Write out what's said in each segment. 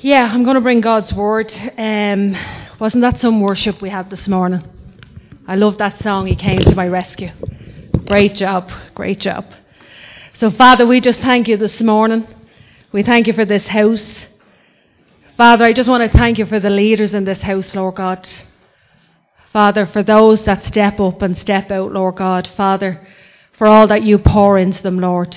Yeah, I'm going to bring God's word. Um, wasn't that some worship we had this morning? I love that song, He Came to My Rescue. Great job, great job. So, Father, we just thank you this morning. We thank you for this house. Father, I just want to thank you for the leaders in this house, Lord God. Father, for those that step up and step out, Lord God. Father, for all that you pour into them, Lord.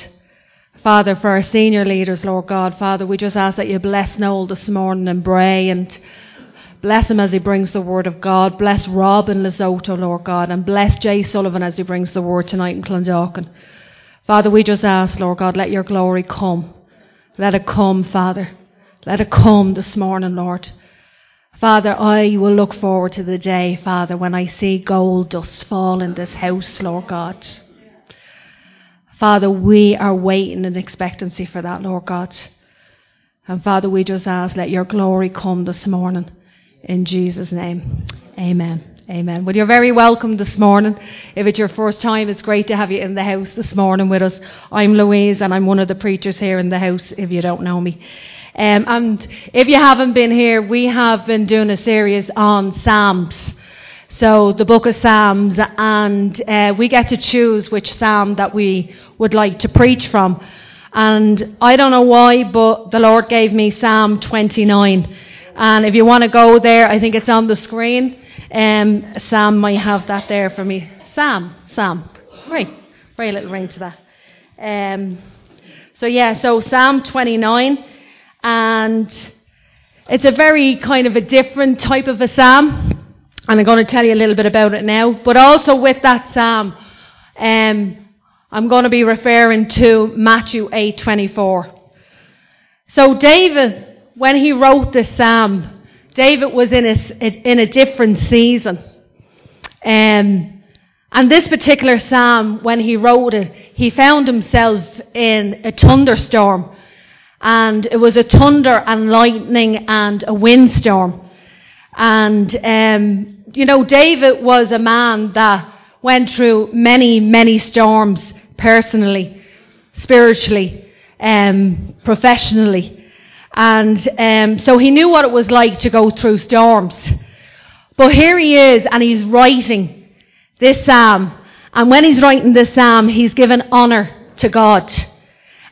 Father, for our senior leaders, Lord God, Father, we just ask that you bless Noel this morning and Bray and bless him as he brings the word of God. Bless Rob and Lesotho, Lord God, and bless Jay Sullivan as he brings the word tonight in Clondalkin. Father, we just ask, Lord God, let your glory come. Let it come, Father. Let it come this morning, Lord. Father, I will look forward to the day, Father, when I see gold dust fall in this house, Lord God. Father, we are waiting in expectancy for that, Lord God. And Father, we just ask, let your glory come this morning. In Jesus' name. Amen. Amen. Well, you're very welcome this morning. If it's your first time, it's great to have you in the house this morning with us. I'm Louise and I'm one of the preachers here in the house, if you don't know me. Um, and if you haven't been here, we have been doing a series on Psalms. So the book of Psalms, and uh, we get to choose which psalm that we would like to preach from. And I don't know why, but the Lord gave me Psalm 29. And if you want to go there, I think it's on the screen. Um, Sam might have that there for me. Sam, Sam. Right. Very little ring to that. Um, so, yeah, so Psalm 29. And it's a very kind of a different type of a psalm. And I'm going to tell you a little bit about it now. But also with that psalm, um, I'm going to be referring to Matthew 8:24. So David, when he wrote this psalm, David was in a, in a different season. Um, and this particular psalm, when he wrote it, he found himself in a thunderstorm. And it was a thunder and lightning and a windstorm. And, um, you know, David was a man that went through many, many storms personally, spiritually, um, professionally. And um, so he knew what it was like to go through storms. But here he is, and he's writing this psalm. And when he's writing this psalm, he's given honour to God.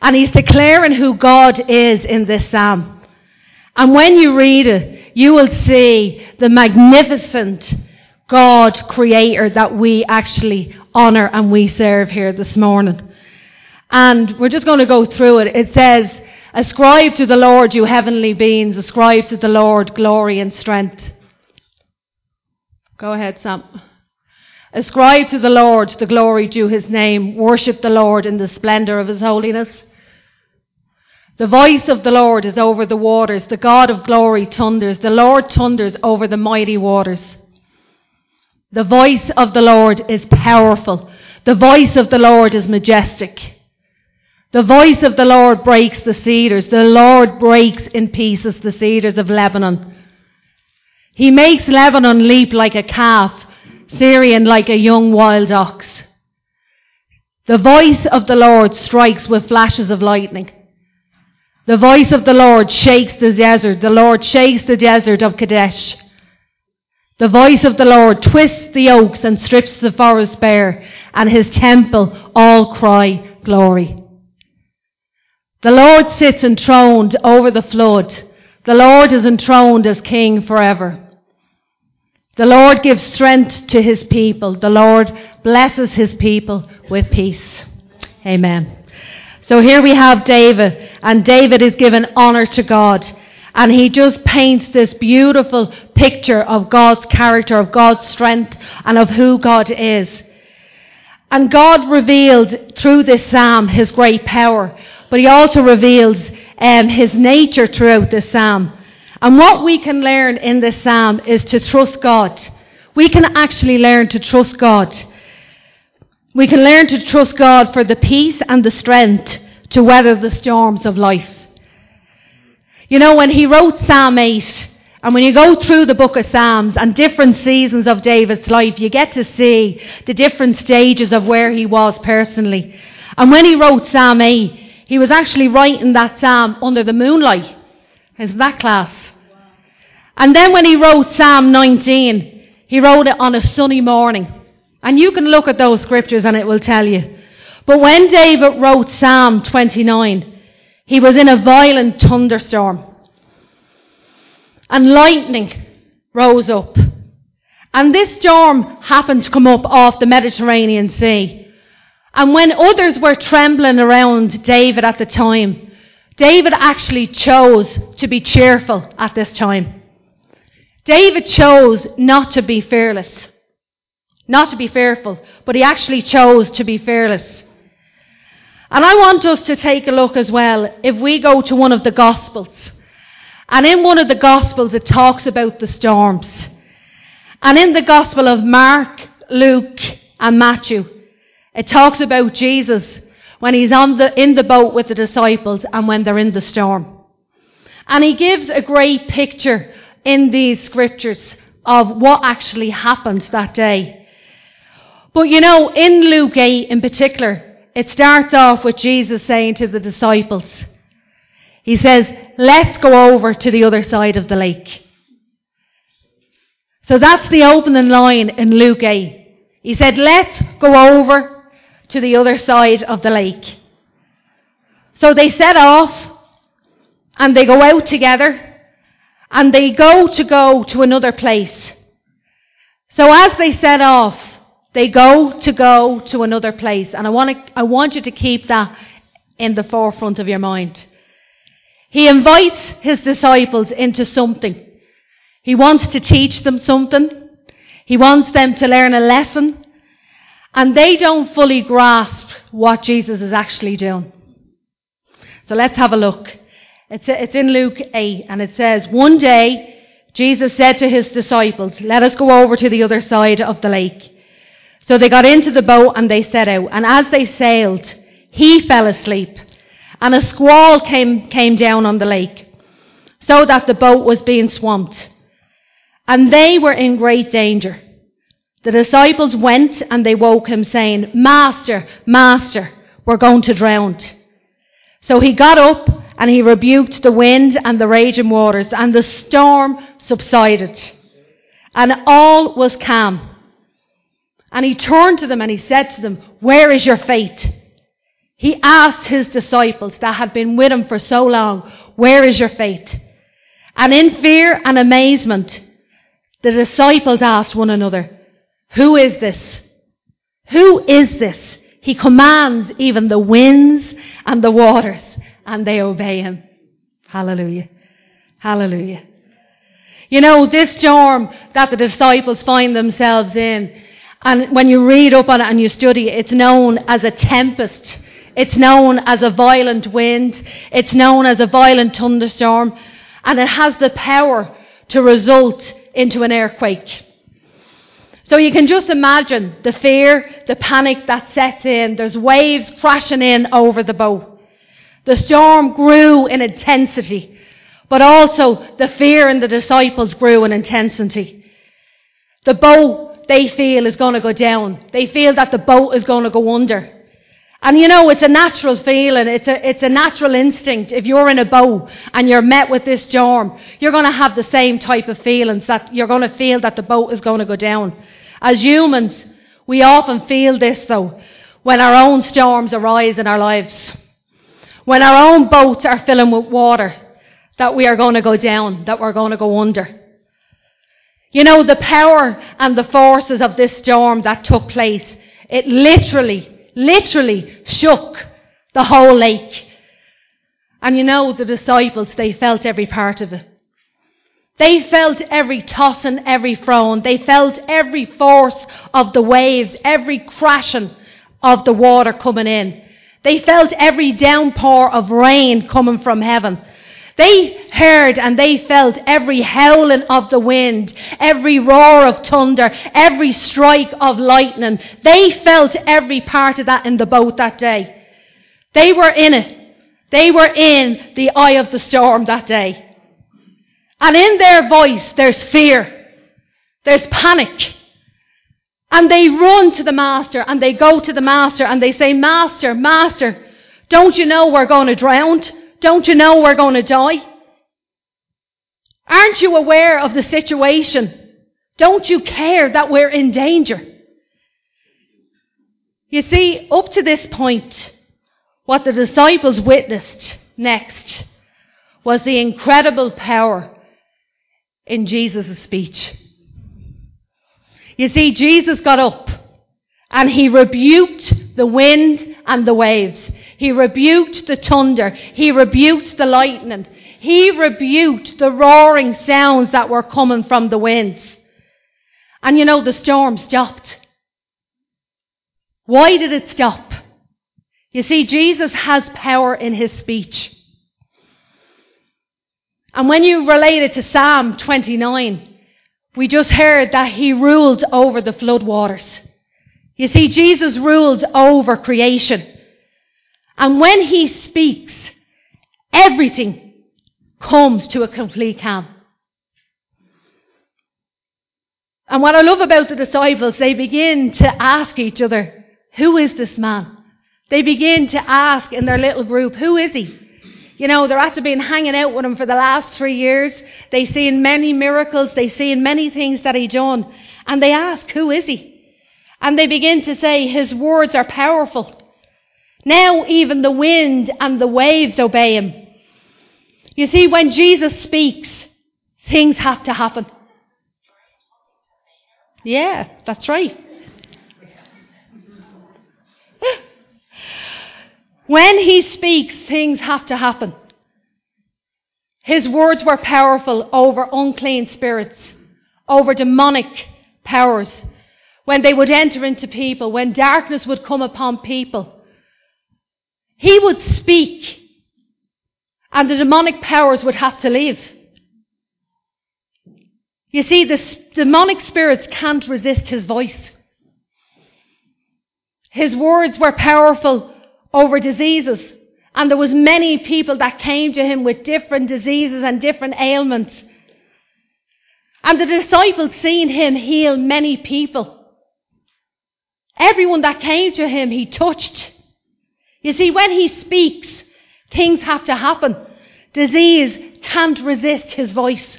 And he's declaring who God is in this psalm. And when you read it, you will see the magnificent God creator that we actually honour and we serve here this morning. And we're just going to go through it. It says, Ascribe to the Lord, you heavenly beings, ascribe to the Lord glory and strength. Go ahead, Sam. Ascribe to the Lord the glory due his name. Worship the Lord in the splendour of his holiness. The voice of the Lord is over the waters. The God of glory thunders. The Lord thunders over the mighty waters. The voice of the Lord is powerful. The voice of the Lord is majestic. The voice of the Lord breaks the cedars. The Lord breaks in pieces the cedars of Lebanon. He makes Lebanon leap like a calf, Sirion like a young wild ox. The voice of the Lord strikes with flashes of lightning. The voice of the Lord shakes the desert. The Lord shakes the desert of Kadesh. The voice of the Lord twists the oaks and strips the forest bare, and his temple all cry glory. The Lord sits enthroned over the flood. The Lord is enthroned as king forever. The Lord gives strength to his people. The Lord blesses his people with peace. Amen. So here we have David, and David is given honor to God. And he just paints this beautiful picture of God's character, of God's strength, and of who God is. And God revealed through this psalm his great power, but he also reveals um, his nature throughout this psalm. And what we can learn in this psalm is to trust God. We can actually learn to trust God. We can learn to trust God for the peace and the strength to weather the storms of life. You know, when he wrote Psalm 8, and when you go through the book of Psalms and different seasons of David's life, you get to see the different stages of where he was personally. And when he wrote Psalm 8, he was actually writing that psalm under the moonlight. Isn't that class? And then when he wrote Psalm 19, he wrote it on a sunny morning. And you can look at those scriptures and it will tell you. But when David wrote Psalm 29, he was in a violent thunderstorm. And lightning rose up. And this storm happened to come up off the Mediterranean Sea. And when others were trembling around David at the time, David actually chose to be cheerful at this time. David chose not to be fearless. Not to be fearful, but he actually chose to be fearless. And I want us to take a look as well, if we go to one of the Gospels. And in one of the Gospels, it talks about the storms. And in the Gospel of Mark, Luke, and Matthew, it talks about Jesus when he's on the, in the boat with the disciples and when they're in the storm. And he gives a great picture in these scriptures of what actually happened that day. But you know, in Luke 8 in particular, it starts off with Jesus saying to the disciples, He says, Let's go over to the other side of the lake. So that's the opening line in Luke 8. He said, Let's go over to the other side of the lake. So they set off and they go out together and they go to go to another place. So as they set off, they go to go to another place. And I want, to, I want you to keep that in the forefront of your mind. He invites his disciples into something. He wants to teach them something. He wants them to learn a lesson. And they don't fully grasp what Jesus is actually doing. So let's have a look. It's, it's in Luke 8 and it says, One day Jesus said to his disciples, Let us go over to the other side of the lake. So they got into the boat and they set out. And as they sailed, he fell asleep. And a squall came, came down on the lake, so that the boat was being swamped. And they were in great danger. The disciples went and they woke him, saying, Master, Master, we're going to drown. So he got up and he rebuked the wind and the raging waters, and the storm subsided. And all was calm. And he turned to them and he said to them, Where is your faith? He asked his disciples that had been with him for so long, Where is your faith? And in fear and amazement, the disciples asked one another, Who is this? Who is this? He commands even the winds and the waters, and they obey him. Hallelujah. Hallelujah. You know, this storm that the disciples find themselves in, and when you read up on it and you study it, it's known as a tempest. It's known as a violent wind. It's known as a violent thunderstorm. And it has the power to result into an earthquake. So you can just imagine the fear, the panic that sets in. There's waves crashing in over the boat. The storm grew in intensity, but also the fear in the disciples grew in intensity. The boat they feel is going to go down. They feel that the boat is going to go under. And you know, it's a natural feeling. It's a, it's a natural instinct. If you're in a boat and you're met with this storm, you're going to have the same type of feelings that you're going to feel that the boat is going to go down. As humans, we often feel this though, when our own storms arise in our lives. When our own boats are filling with water, that we are going to go down, that we're going to go under. You know, the power and the forces of this storm that took place, it literally, literally shook the whole lake. And you know, the disciples, they felt every part of it. They felt every toss and every frown. They felt every force of the waves, every crashing of the water coming in. They felt every downpour of rain coming from heaven. They heard and they felt every howling of the wind, every roar of thunder, every strike of lightning. They felt every part of that in the boat that day. They were in it. They were in the eye of the storm that day. And in their voice, there's fear. There's panic. And they run to the master and they go to the master and they say, Master, Master, don't you know we're going to drown? Don't you know we're going to die? Aren't you aware of the situation? Don't you care that we're in danger? You see, up to this point, what the disciples witnessed next was the incredible power in Jesus' speech. You see, Jesus got up and he rebuked the wind and the waves. He rebuked the thunder. He rebuked the lightning. He rebuked the roaring sounds that were coming from the winds. And you know, the storm stopped. Why did it stop? You see, Jesus has power in his speech. And when you relate it to Psalm 29, we just heard that he ruled over the flood waters. You see, Jesus ruled over creation. And when he speaks, everything comes to a complete calm. And what I love about the disciples, they begin to ask each other, who is this man? They begin to ask in their little group, who is he? You know, they're after being hanging out with him for the last three years. They've seen many miracles. They've seen many things that he done. And they ask, who is he? And they begin to say, his words are powerful. Now even the wind and the waves obey him. You see, when Jesus speaks, things have to happen. Yeah, that's right. When he speaks, things have to happen. His words were powerful over unclean spirits, over demonic powers. When they would enter into people, when darkness would come upon people, he would speak and the demonic powers would have to leave. You see, the demonic spirits can't resist his voice. His words were powerful over diseases. And there was many people that came to him with different diseases and different ailments. And the disciples seen him heal many people. Everyone that came to him, he touched. You see, when he speaks, things have to happen. Disease can't resist his voice.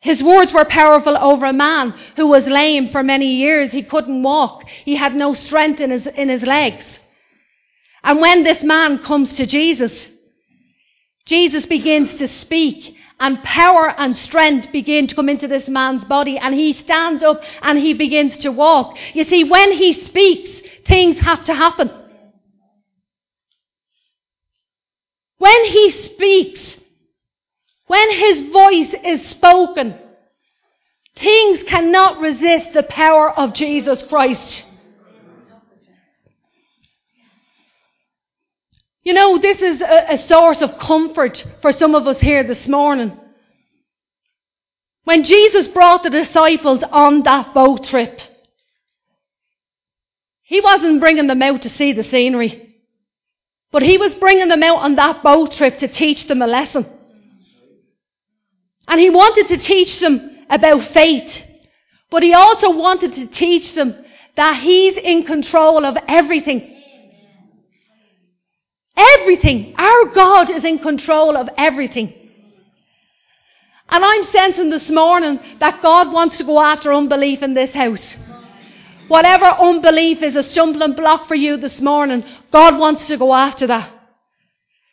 His words were powerful over a man who was lame for many years. He couldn't walk. He had no strength in his, in his legs. And when this man comes to Jesus, Jesus begins to speak and power and strength begin to come into this man's body and he stands up and he begins to walk. You see, when he speaks, things have to happen. When he speaks, when his voice is spoken, things cannot resist the power of Jesus Christ. You know, this is a, a source of comfort for some of us here this morning. When Jesus brought the disciples on that boat trip, he wasn't bringing them out to see the scenery, but he was bringing them out on that boat trip to teach them a lesson. And he wanted to teach them about faith, but he also wanted to teach them that he's in control of everything. Everything. Our God is in control of everything. And I'm sensing this morning that God wants to go after unbelief in this house. Whatever unbelief is a stumbling block for you this morning, God wants to go after that.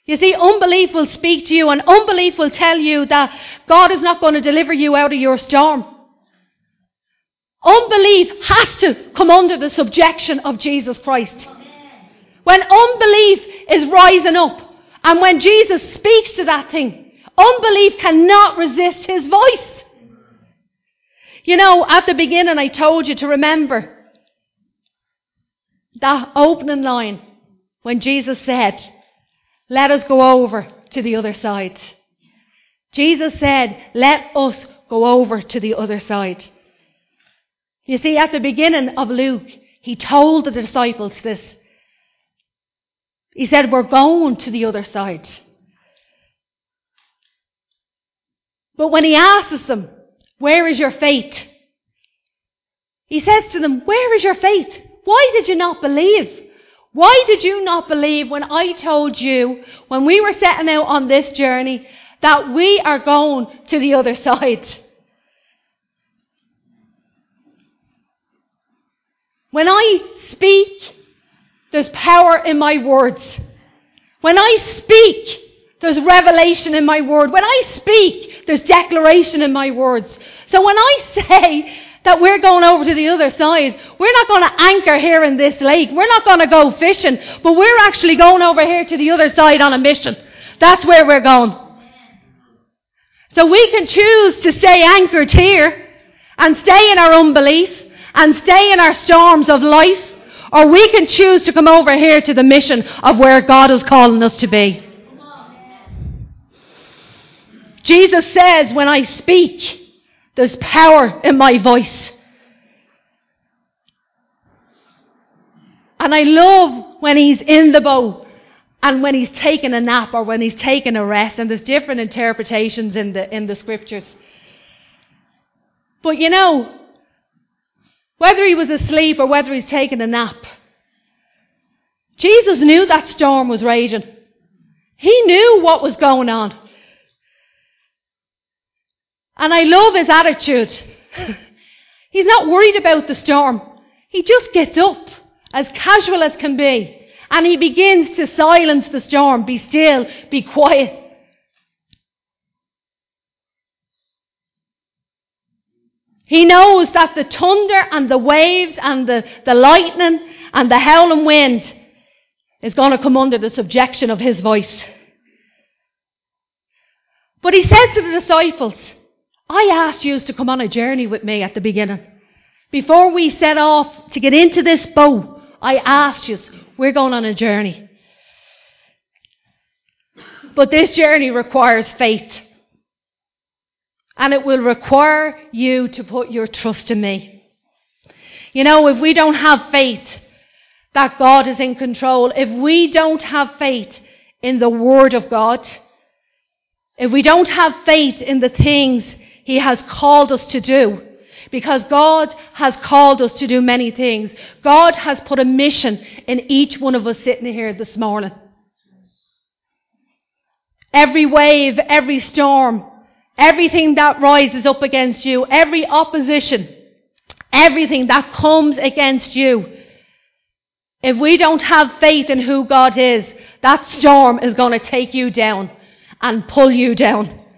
You see, unbelief will speak to you and unbelief will tell you that God is not going to deliver you out of your storm. Unbelief has to come under the subjection of Jesus Christ. When unbelief is rising up, and when Jesus speaks to that thing, unbelief cannot resist his voice. You know, at the beginning I told you to remember that opening line when Jesus said, let us go over to the other side. Jesus said, let us go over to the other side. You see, at the beginning of Luke, he told the disciples this. He said, We're going to the other side. But when he asks them, Where is your faith? He says to them, Where is your faith? Why did you not believe? Why did you not believe when I told you, when we were setting out on this journey, that we are going to the other side. When I speak, there's power in my words. When I speak, there's revelation in my word. When I speak, there's declaration in my words. So when I say that we're going over to the other side, we're not going to anchor here in this lake. We're not going to go fishing, but we're actually going over here to the other side on a mission. That's where we're going. So we can choose to stay anchored here and stay in our unbelief and stay in our storms of life, or we can choose to come over here to the mission of where God is calling us to be. Jesus says, when I speak, there's power in my voice. And I love when he's in the boat and when he's taking a nap or when he's taking a rest. And there's different interpretations in the, in the scriptures. But you know, whether he was asleep or whether he's taking a nap, Jesus knew that storm was raging. He knew what was going on. And I love his attitude. He's not worried about the storm. He just gets up, as casual as can be, and he begins to silence the storm. Be still, be quiet. He knows that the thunder and the waves and the, the lightning and the howling wind is going to come under the subjection of his voice. But he says to the disciples, I asked you to come on a journey with me at the beginning. Before we set off to get into this boat, I asked you, we're going on a journey. But this journey requires faith. And it will require you to put your trust in me. You know, if we don't have faith that God is in control, if we don't have faith in the Word of God, if we don't have faith in the things he has called us to do. Because God has called us to do many things. God has put a mission in each one of us sitting here this morning. Every wave, every storm, everything that rises up against you, every opposition, everything that comes against you. If we don't have faith in who God is, that storm is going to take you down and pull you down.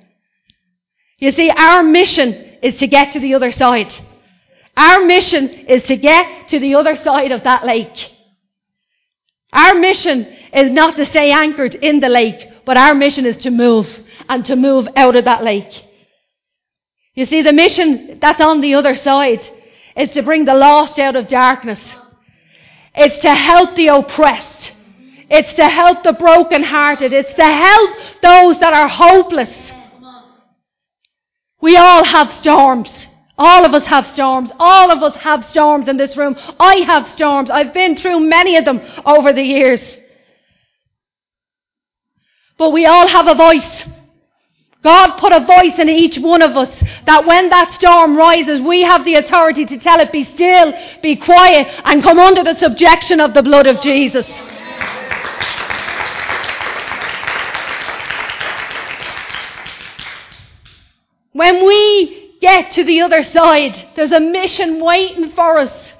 You see, our mission is to get to the other side. Our mission is to get to the other side of that lake. Our mission is not to stay anchored in the lake, but our mission is to move and to move out of that lake. You see, the mission that's on the other side is to bring the lost out of darkness. It's to help the oppressed. It's to help the brokenhearted. It's to help those that are hopeless. We all have storms. All of us have storms. All of us have storms in this room. I have storms. I've been through many of them over the years. But we all have a voice. God put a voice in each one of us that when that storm rises, we have the authority to tell it, be still, be quiet, and come under the subjection of the blood of Jesus. When we get to the other side, there's a mission waiting for us.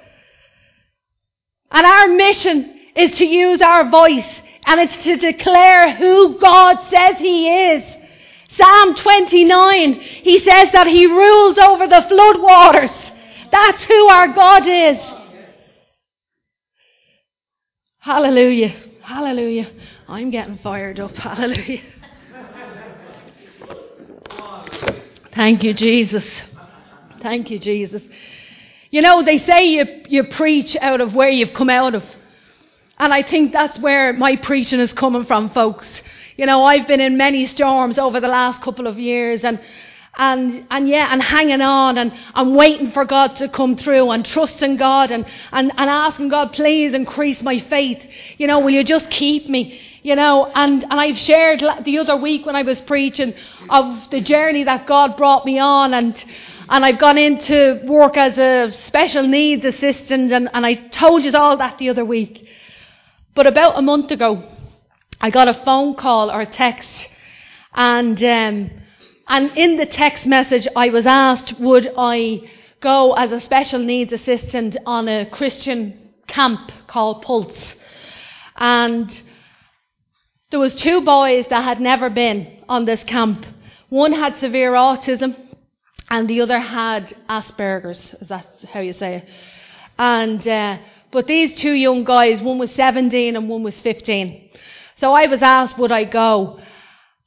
And our mission is to use our voice and it's to declare who God says He is. Psalm 29, He says that He rules over the flood waters. That's who our God is. Hallelujah. Hallelujah. I'm getting fired up. Hallelujah. Thank you, Jesus. Thank you, Jesus. You know, they say you, you preach out of where you've come out of. And I think that's where my preaching is coming from, folks. You know, I've been in many storms over the last couple of years and, and, and yeah, and hanging on and I'm waiting for God to come through and trusting God and, and, and asking God, please increase my faith. You know, will you just keep me? You know, and, and I've shared the other week when I was preaching of the journey that God brought me on and and I've gone into work as a special needs assistant and, and I told you all that the other week. But about a month ago, I got a phone call or a text And, um, and in the text message, I was asked, would I go as a special needs assistant on a Christian camp called Pulse. And there was two boys that had never been on this camp. One had severe autism and the other had Asperger's. Is that how you say it? And, uh, but these two young guys, one was 17 and one was 15. So I was asked, would I go?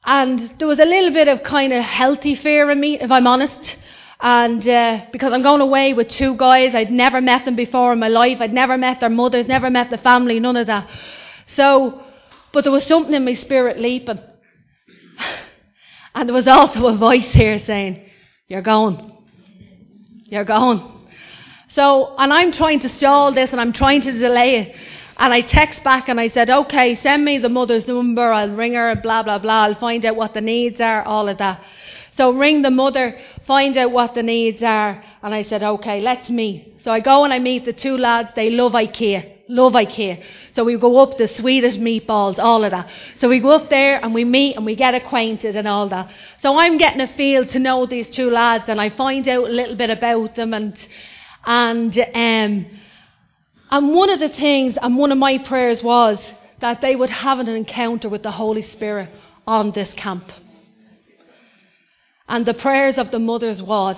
And there was a little bit of kind of healthy fear in me, if I'm honest. And uh, because I'm going away with two guys, I'd never met them before in my life. I'd never met their mothers, never met the family, none of that. So, but there was something in my spirit leaping. And there was also a voice here saying, You're going. You're going. So, and I'm trying to stall this and I'm trying to delay it. And I text back and I said, okay, send me the mother's number, I'll ring her, blah, blah, blah, I'll find out what the needs are, all of that. So ring the mother, find out what the needs are. And I said, okay, let's meet. So I go and I meet the two lads. They love IKEA. Love IKEA. So we go up the Swedish meatballs, all of that. So we go up there and we meet and we get acquainted and all that. So I'm getting a feel to know these two lads and I find out a little bit about them and, and, um, and one of the things and one of my prayers was that they would have an encounter with the Holy Spirit on this camp. And the prayers of the mothers was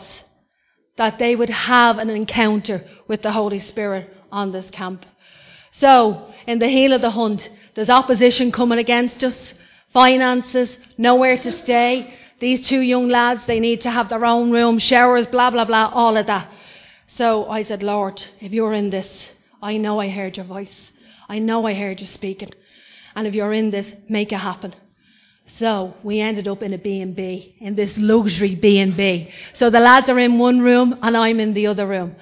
that they would have an encounter with the Holy Spirit on this camp. So, in the heel of the hunt, there's opposition coming against us, finances, nowhere to stay. These two young lads, they need to have their own room, showers, blah, blah, blah, all of that. So I said, Lord, if you're in this, I know I heard your voice. I know I heard you speaking. And if you're in this, make it happen. So we ended up in a B&B, in this luxury B&B. So the lads are in one room and I'm in the other room.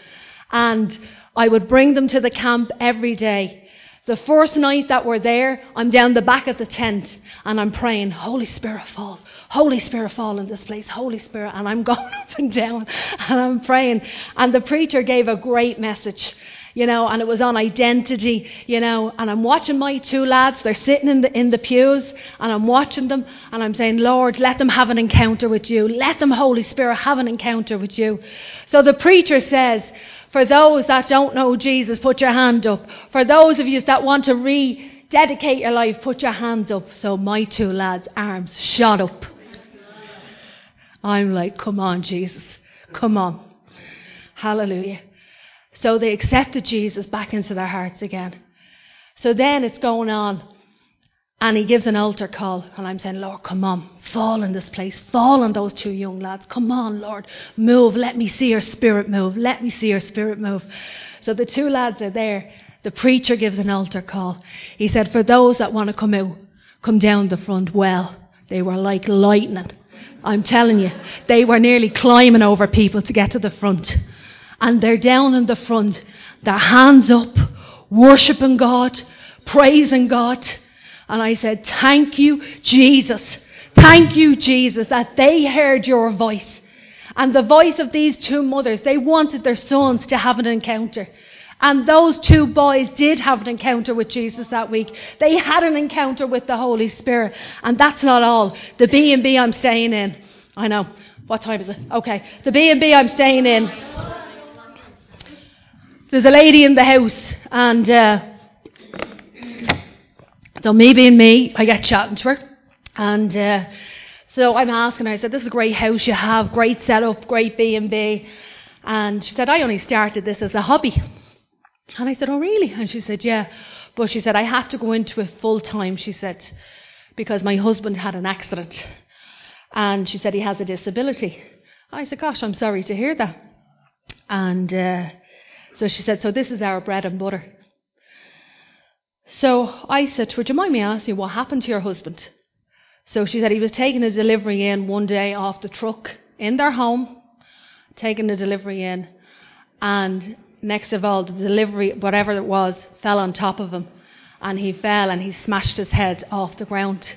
And I would bring them to the camp every day. The first night that we're there, I'm down the back of the tent and I'm praying, Holy Spirit fall, Holy Spirit fall in this place, Holy Spirit. And I'm going up and down and I'm praying. And the preacher gave a great message you know, and it was on identity, you know, and I'm watching my two lads, they're sitting in the, in the pews, and I'm watching them, and I'm saying, Lord, let them have an encounter with you. Let them, Holy Spirit, have an encounter with you. So the preacher says, for those that don't know Jesus, put your hand up. For those of you that want to rededicate your life, put your hands up. So my two lads' arms shot up. I'm like, come on, Jesus. Come on. Hallelujah. So they accepted Jesus back into their hearts again. So then it's going on. And he gives an altar call. And I'm saying, Lord, come on. Fall in this place. Fall on those two young lads. Come on, Lord. Move. Let me see your spirit move. Let me see your spirit move. So the two lads are there. The preacher gives an altar call. He said, For those that want to come out, come down the front well. They were like lightning. I'm telling you, they were nearly climbing over people to get to the front and they're down in the front, their hands up, worshipping God, praising God. And I said, Thank you, Jesus. Thank you, Jesus, that they heard your voice. And the voice of these two mothers, they wanted their sons to have an encounter. And those two boys did have an encounter with Jesus that week. They had an encounter with the Holy Spirit. And that's not all. The B&B I'm staying in. I know. What time is it? Okay. The B&B I'm staying in there's a lady in the house, and uh, so me being me, I get chatting to her, and uh, so I'm asking her. I said, "This is a great house you have, great setup, great B and B," and she said, "I only started this as a hobby." And I said, "Oh, really?" And she said, "Yeah," but she said, "I had to go into it full time." She said, "Because my husband had an accident, and she said he has a disability." And I said, "Gosh, I'm sorry to hear that." And uh, so she said, So this is our bread and butter. So I said to her, Do you mind me asking what happened to your husband? So she said he was taking a delivery in one day off the truck in their home, taking the delivery in, and next of all, the delivery, whatever it was, fell on top of him. And he fell and he smashed his head off the ground.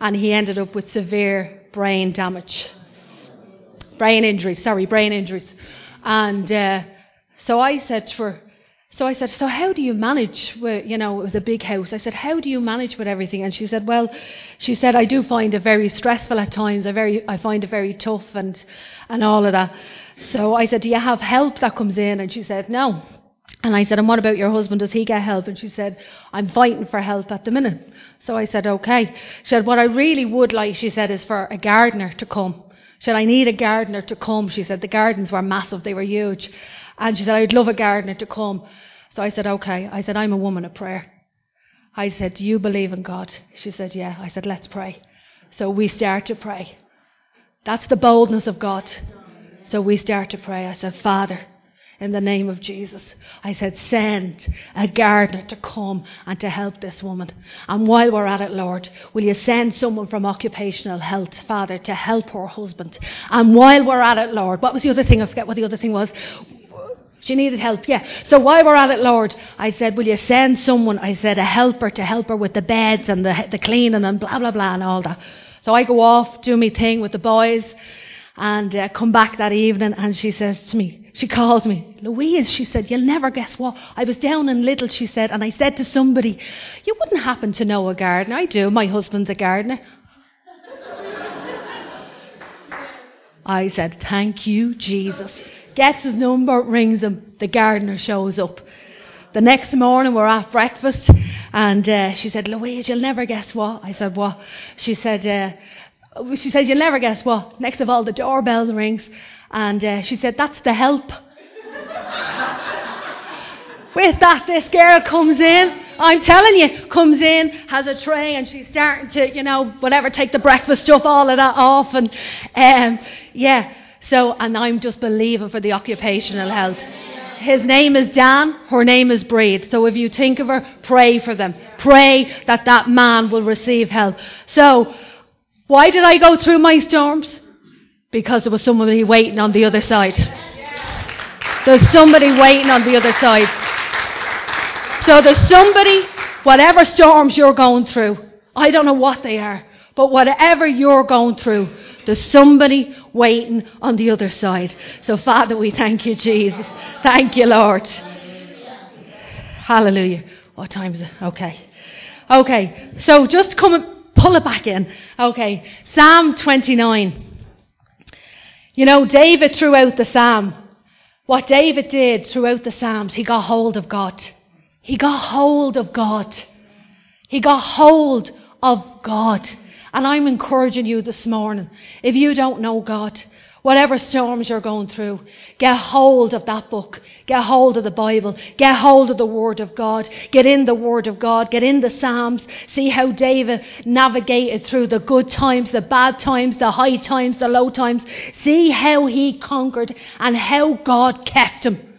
And he ended up with severe brain damage. Brain injuries, sorry, brain injuries. And uh, so I said to her, So I said, So how do you manage with, you know, it was a big house. I said, How do you manage with everything? And she said, Well, she said, I do find it very stressful at times. I, very, I find it very tough and, and all of that. So I said, Do you have help that comes in? And she said, No. And I said, And what about your husband? Does he get help? And she said, I'm fighting for help at the minute. So I said, Okay. She said, What I really would like, she said, is for a gardener to come. She said, I need a gardener to come. She said, The gardens were massive, they were huge. And she said, I'd love a gardener to come. So I said, okay. I said, I'm a woman of prayer. I said, do you believe in God? She said, yeah. I said, let's pray. So we start to pray. That's the boldness of God. So we start to pray. I said, Father, in the name of Jesus. I said, send a gardener to come and to help this woman. And while we're at it, Lord, will you send someone from occupational health, Father, to help her husband? And while we're at it, Lord, what was the other thing? I forget what the other thing was. She needed help, yeah. So while we're at it, Lord, I said, will you send someone, I said, a helper to help her with the beds and the, the cleaning and blah, blah, blah and all that. So I go off, do my thing with the boys and uh, come back that evening and she says to me, she calls me, Louise, she said, you'll never guess what. I was down in Little, she said, and I said to somebody, you wouldn't happen to know a gardener. I do, my husband's a gardener. I said, thank you, Jesus gets his number, rings him. The gardener shows up. The next morning, we're at breakfast, and uh, she said, Louise, you'll never guess what. I said, What? She said, uh, she said, You'll never guess what. Next of all, the doorbell rings, and uh, she said, That's the help. With that, this girl comes in. I'm telling you, comes in, has a tray, and she's starting to, you know, whatever, take the breakfast stuff, all of that off, and um, yeah. So, and I'm just believing for the occupational health. His name is Dan, her name is Bríd. So if you think of her, pray for them. Pray that that man will receive help. So, why did I go through my storms? Because there was somebody waiting on the other side. There's somebody waiting on the other side. So there's somebody, whatever storms you're going through, I don't know what they are, but whatever you're going through, there's somebody waiting on the other side. So, Father, we thank you, Jesus. Thank you, Lord. Hallelujah. What time is it? Okay. Okay. So just come and pull it back in. Okay. Psalm 29. You know, David throughout the Psalm, what David did throughout the Psalms, he got hold of God. He got hold of God. He got hold of God. And I'm encouraging you this morning, if you don't know God, whatever storms you're going through, get hold of that book. Get hold of the Bible. Get hold of the Word of God. Get in the Word of God. Get in the Psalms. See how David navigated through the good times, the bad times, the high times, the low times. See how he conquered and how God kept him.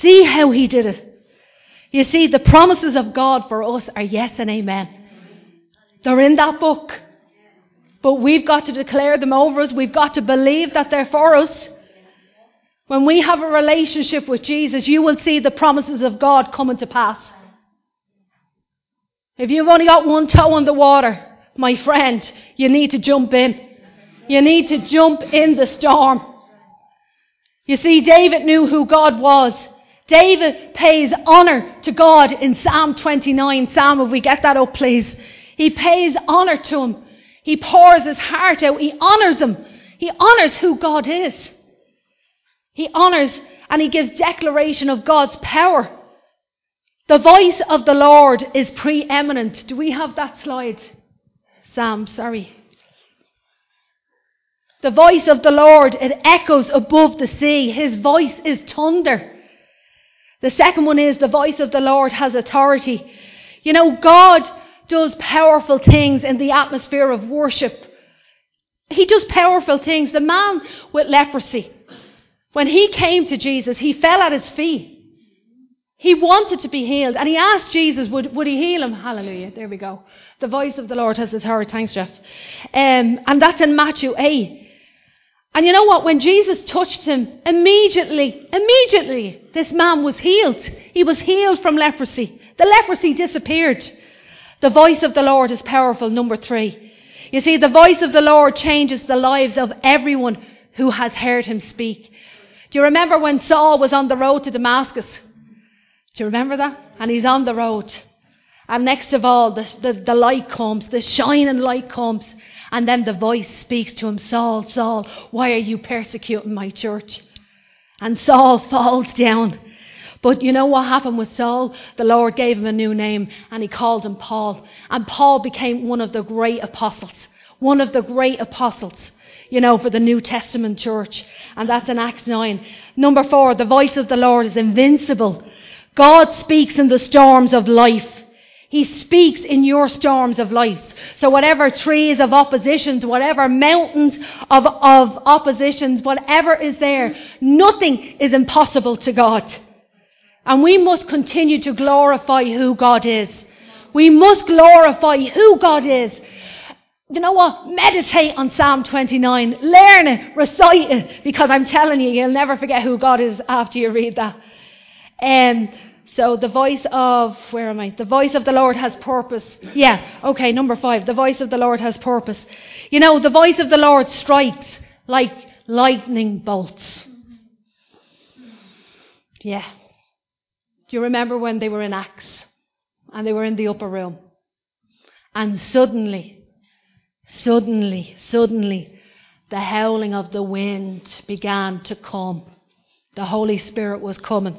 See how he did it. You see, the promises of God for us are yes and amen. They're in that book. But we've got to declare them over us. We've got to believe that they're for us. When we have a relationship with Jesus, you will see the promises of God coming to pass. If you've only got one toe in the water, my friend, you need to jump in. You need to jump in the storm. You see, David knew who God was. David pays honour to God in Psalm 29. Psalm, if we get that up, please. He pays honour to him. He pours his heart out. He honours him. He honours who God is. He honours and he gives declaration of God's power. The voice of the Lord is preeminent. Do we have that slide? Sam, sorry. The voice of the Lord, it echoes above the sea. His voice is thunder. The second one is the voice of the Lord has authority. You know, God does powerful things in the atmosphere of worship. He does powerful things. The man with leprosy, when he came to Jesus, he fell at his feet. He wanted to be healed. And he asked Jesus, would, would he heal him? Hallelujah. There we go. The voice of the Lord has authority. Thanks, Jeff. Um, and that's in Matthew 8. And you know what? When Jesus touched him, immediately, immediately, this man was healed. He was healed from leprosy. The leprosy disappeared. The voice of the Lord is powerful, number three. You see, the voice of the Lord changes the lives of everyone who has heard him speak. Do you remember when Saul was on the road to Damascus? Do you remember that? And he's on the road. And next of all, the, the, the light comes, the shining light comes. And then the voice speaks to him Saul, Saul, why are you persecuting my church? And Saul falls down. But you know what happened with Saul? The Lord gave him a new name and he called him Paul. And Paul became one of the great apostles. One of the great apostles, you know, for the New Testament church. And that's in Acts 9. Number four, the voice of the Lord is invincible. God speaks in the storms of life. He speaks in your storms of life. So whatever trees of oppositions, whatever mountains of, of oppositions, whatever is there, nothing is impossible to God. And we must continue to glorify who God is. We must glorify who God is. You know what? Meditate on Psalm 29. Learn it. Recite it. Because I'm telling you, you'll never forget who God is after you read that. Um, so the voice of, where am I? The voice of the Lord has purpose. Yeah, okay, number five. The voice of the Lord has purpose. You know, the voice of the Lord strikes like lightning bolts. Yeah. Do you remember when they were in Acts and they were in the upper room? And suddenly, suddenly, suddenly, the howling of the wind began to come. The Holy Spirit was coming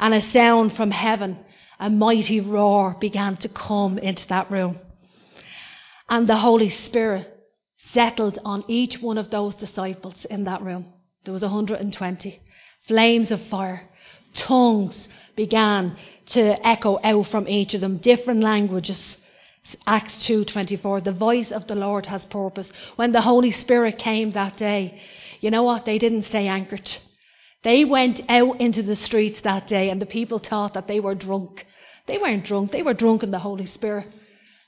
and a sound from heaven, a mighty roar began to come into that room. And the Holy Spirit settled on each one of those disciples in that room. There was 120. Flames of fire, tongues began to echo out from each of them, different languages. Acts 2:24 The voice of the Lord has purpose. When the Holy Spirit came that day, you know what? They didn't stay anchored. They went out into the streets that day and the people thought that they were drunk. They weren't drunk, they were drunk in the Holy Spirit.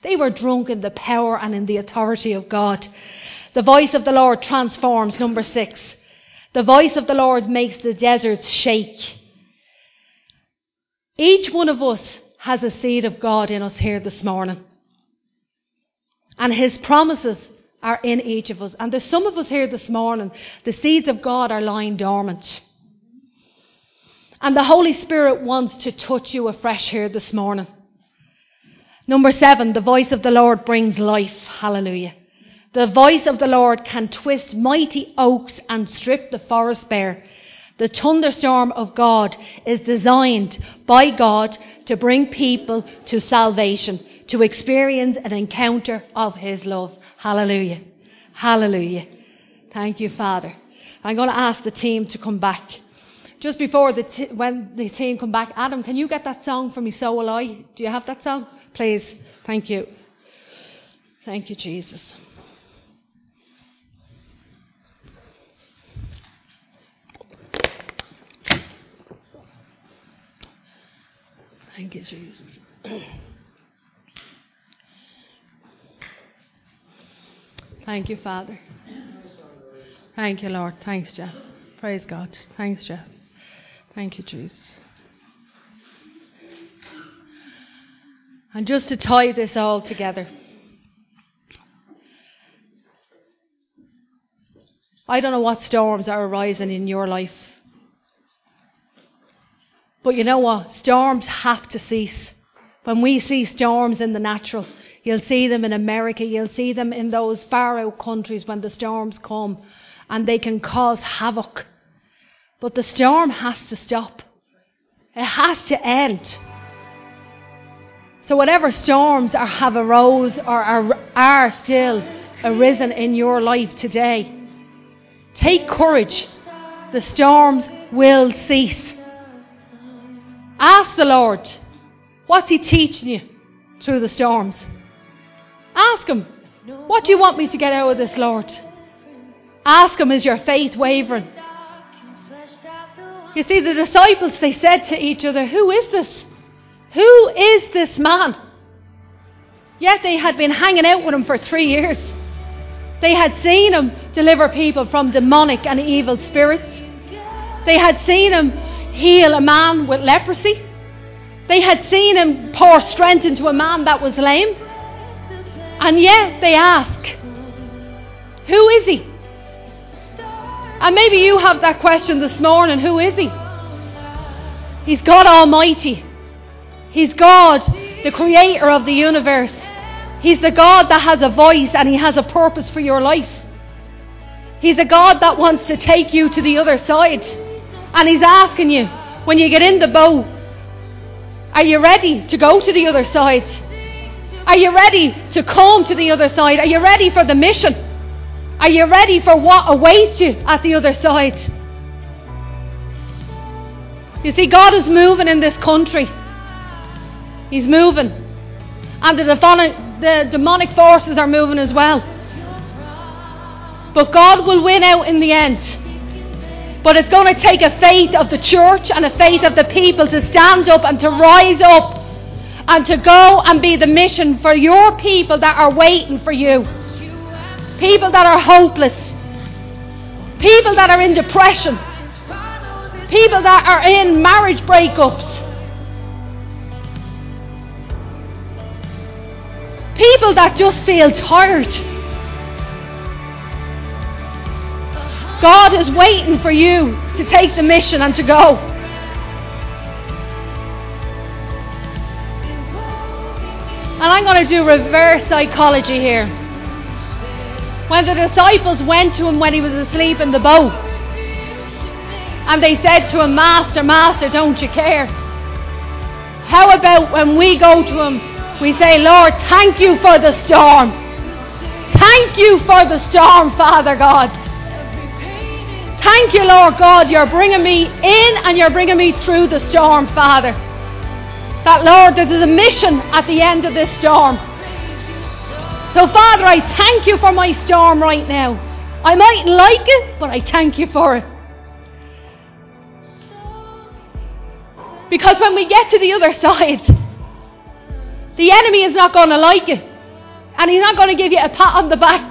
They were drunk in the power and in the authority of God. The voice of the Lord transforms, number six. The voice of the Lord makes the deserts shake. Each one of us has a seed of God in us here this morning. And his promises are in each of us. And there's some of us here this morning, the seeds of God are lying dormant. And the Holy Spirit wants to touch you afresh here this morning. Number seven, the voice of the Lord brings life. Hallelujah. The voice of the Lord can twist mighty oaks and strip the forest bare. The thunderstorm of God is designed by God to bring people to salvation, to experience an encounter of His love. Hallelujah. Hallelujah. Thank you, Father. I'm going to ask the team to come back just before the t- when the team come back, Adam, can you get that song for me? So will I. Do you have that song, please? Thank you. Thank you, Jesus. Thank you, Jesus. Thank you, Father. Thank you, Lord. Thanks, Jeff. Praise God. Thanks, Jeff. Thank you, Jesus. And just to tie this all together, I don't know what storms are arising in your life. But you know what? Storms have to cease. When we see storms in the natural, you'll see them in America, you'll see them in those far out countries when the storms come and they can cause havoc. But the storm has to stop. It has to end. So whatever storms are, have arose or are, are still arisen in your life today, take courage. The storms will cease. Ask the Lord, what's He teaching you through the storms? Ask Him, what do you want me to get out of this, Lord? Ask Him, is your faith wavering? You see, the disciples, they said to each other, Who is this? Who is this man? Yet they had been hanging out with him for three years. They had seen him deliver people from demonic and evil spirits. They had seen him heal a man with leprosy. They had seen him pour strength into a man that was lame. And yet they ask, Who is he? And maybe you have that question this morning who is he? He's God Almighty. He's God, the creator of the universe. He's the God that has a voice and He has a purpose for your life. He's a God that wants to take you to the other side. And He's asking you, when you get in the boat, are you ready to go to the other side? Are you ready to come to the other side? Are you ready for the mission? Are you ready for what awaits you at the other side? You see, God is moving in this country. He's moving. And the demonic, the demonic forces are moving as well. But God will win out in the end. But it's going to take a faith of the church and a faith of the people to stand up and to rise up and to go and be the mission for your people that are waiting for you. People that are hopeless. People that are in depression. People that are in marriage breakups. People that just feel tired. God is waiting for you to take the mission and to go. And I'm going to do reverse psychology here. When the disciples went to him when he was asleep in the boat, and they said to him, Master, Master, don't you care? How about when we go to him, we say, Lord, thank you for the storm. Thank you for the storm, Father God. Thank you, Lord God, you're bringing me in and you're bringing me through the storm, Father. That, Lord, there's a mission at the end of this storm. So, Father, I thank you for my storm right now. I mightn't like it, but I thank you for it. Because when we get to the other side, the enemy is not going to like it. And he's not going to give you a pat on the back.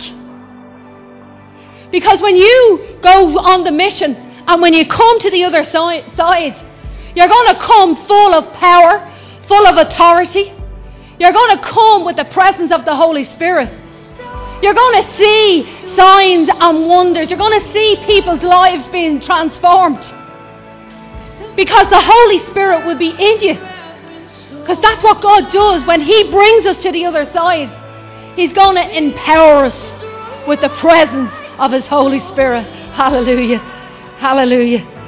Because when you go on the mission and when you come to the other side, you're going to come full of power, full of authority. You're going to come with the presence of the Holy Spirit. You're going to see signs and wonders. You're going to see people's lives being transformed. Because the Holy Spirit will be in you. Because that's what God does when He brings us to the other side. He's going to empower us with the presence of His Holy Spirit. Hallelujah. Hallelujah.